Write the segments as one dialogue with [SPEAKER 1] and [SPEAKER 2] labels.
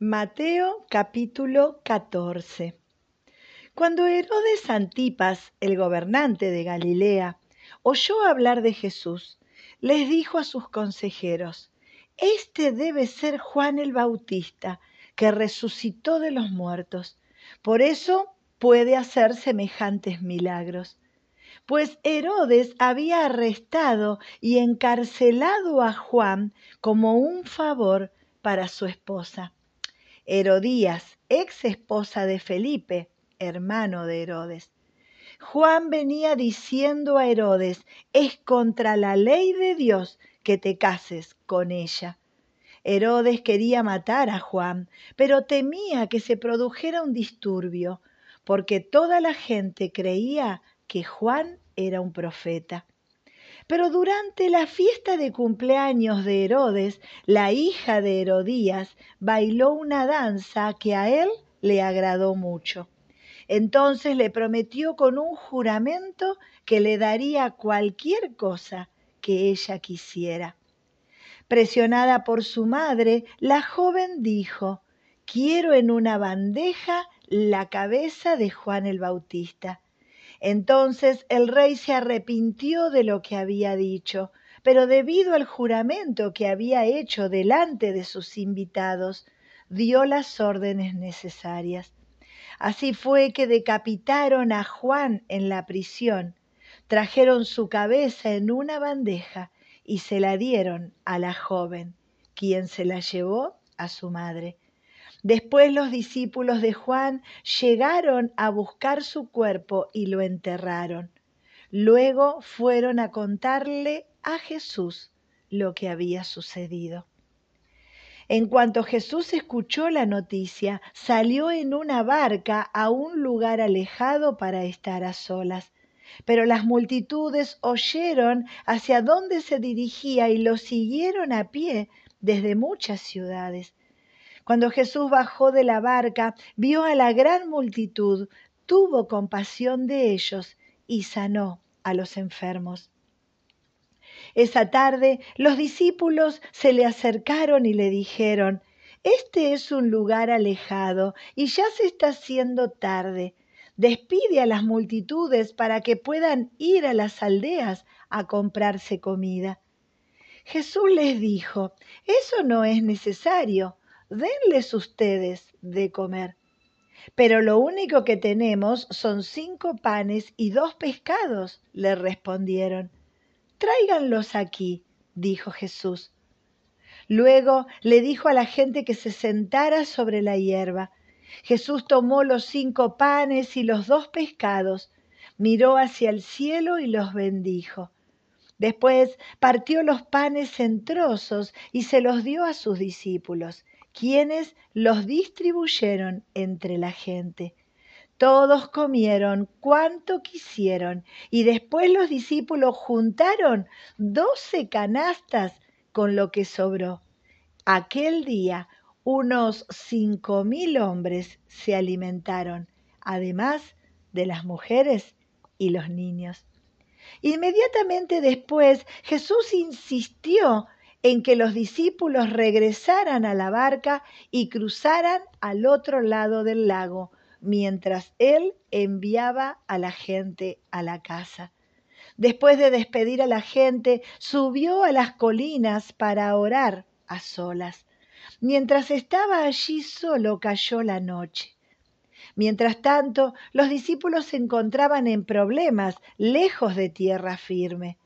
[SPEAKER 1] Mateo capítulo 14 Cuando Herodes Antipas, el gobernante de Galilea, oyó hablar de Jesús, les dijo a sus consejeros, Este debe ser Juan el Bautista, que resucitó de los muertos. Por eso puede hacer semejantes milagros. Pues Herodes había arrestado y encarcelado a Juan como un favor para su esposa. Herodías, ex esposa de Felipe, hermano de Herodes. Juan venía diciendo a Herodes, es contra la ley de Dios que te cases con ella. Herodes quería matar a Juan, pero temía que se produjera un disturbio, porque toda la gente creía que Juan era un profeta. Pero durante la fiesta de cumpleaños de Herodes, la hija de Herodías bailó una danza que a él le agradó mucho. Entonces le prometió con un juramento que le daría cualquier cosa que ella quisiera. Presionada por su madre, la joven dijo, quiero en una bandeja la cabeza de Juan el Bautista. Entonces el rey se arrepintió de lo que había dicho, pero debido al juramento que había hecho delante de sus invitados, dio las órdenes necesarias. Así fue que decapitaron a Juan en la prisión, trajeron su cabeza en una bandeja y se la dieron a la joven, quien se la llevó a su madre. Después los discípulos de Juan llegaron a buscar su cuerpo y lo enterraron. Luego fueron a contarle a Jesús lo que había sucedido. En cuanto Jesús escuchó la noticia, salió en una barca a un lugar alejado para estar a solas. Pero las multitudes oyeron hacia dónde se dirigía y lo siguieron a pie desde muchas ciudades. Cuando Jesús bajó de la barca, vio a la gran multitud, tuvo compasión de ellos y sanó a los enfermos. Esa tarde los discípulos se le acercaron y le dijeron, Este es un lugar alejado y ya se está haciendo tarde. Despide a las multitudes para que puedan ir a las aldeas a comprarse comida. Jesús les dijo, Eso no es necesario denles ustedes de comer. Pero lo único que tenemos son cinco panes y dos pescados, le respondieron. Tráiganlos aquí, dijo Jesús. Luego le dijo a la gente que se sentara sobre la hierba. Jesús tomó los cinco panes y los dos pescados, miró hacia el cielo y los bendijo. Después partió los panes en trozos y se los dio a sus discípulos quienes los distribuyeron entre la gente. Todos comieron cuanto quisieron y después los discípulos juntaron doce canastas con lo que sobró. Aquel día unos cinco mil hombres se alimentaron, además de las mujeres y los niños. Inmediatamente después Jesús insistió en que los discípulos regresaran a la barca y cruzaran al otro lado del lago, mientras él enviaba a la gente a la casa. Después de despedir a la gente, subió a las colinas para orar a solas. Mientras estaba allí solo cayó la noche. Mientras tanto, los discípulos se encontraban en problemas, lejos de tierra firme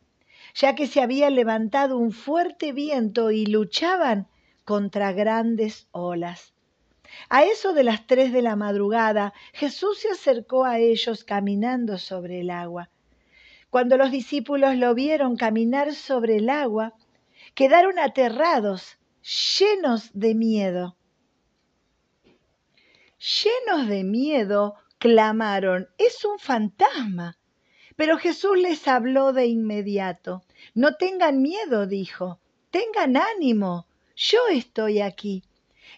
[SPEAKER 1] ya que se había levantado un fuerte viento y luchaban contra grandes olas. A eso de las tres de la madrugada, Jesús se acercó a ellos caminando sobre el agua. Cuando los discípulos lo vieron caminar sobre el agua, quedaron aterrados, llenos de miedo. Llenos de miedo, clamaron, es un fantasma. Pero Jesús les habló de inmediato. No tengan miedo, dijo, tengan ánimo, yo estoy aquí.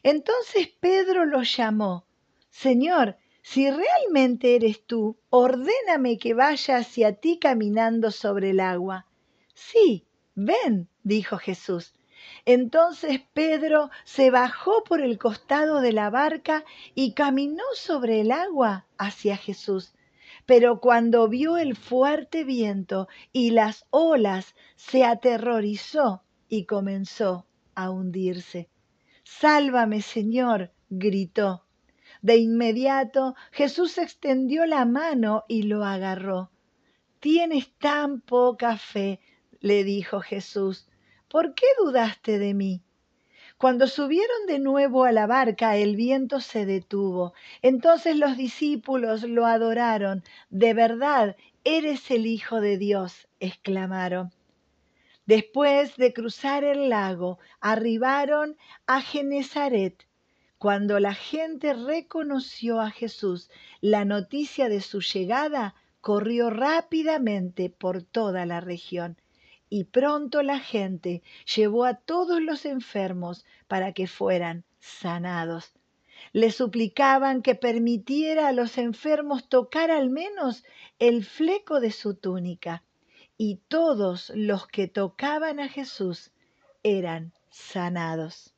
[SPEAKER 1] Entonces Pedro lo llamó. Señor, si realmente eres tú, ordéname que vaya hacia ti caminando sobre el agua. Sí, ven, dijo Jesús. Entonces Pedro se bajó por el costado de la barca y caminó sobre el agua hacia Jesús. Pero cuando vio el fuerte viento y las olas, se aterrorizó y comenzó a hundirse. Sálvame, Señor, gritó. De inmediato Jesús extendió la mano y lo agarró. Tienes tan poca fe, le dijo Jesús. ¿Por qué dudaste de mí? Cuando subieron de nuevo a la barca, el viento se detuvo. Entonces los discípulos lo adoraron. De verdad, eres el Hijo de Dios, exclamaron. Después de cruzar el lago, arribaron a Genezaret. Cuando la gente reconoció a Jesús, la noticia de su llegada corrió rápidamente por toda la región. Y pronto la gente llevó a todos los enfermos para que fueran sanados. Le suplicaban que permitiera a los enfermos tocar al menos el fleco de su túnica y todos los que tocaban a Jesús eran sanados.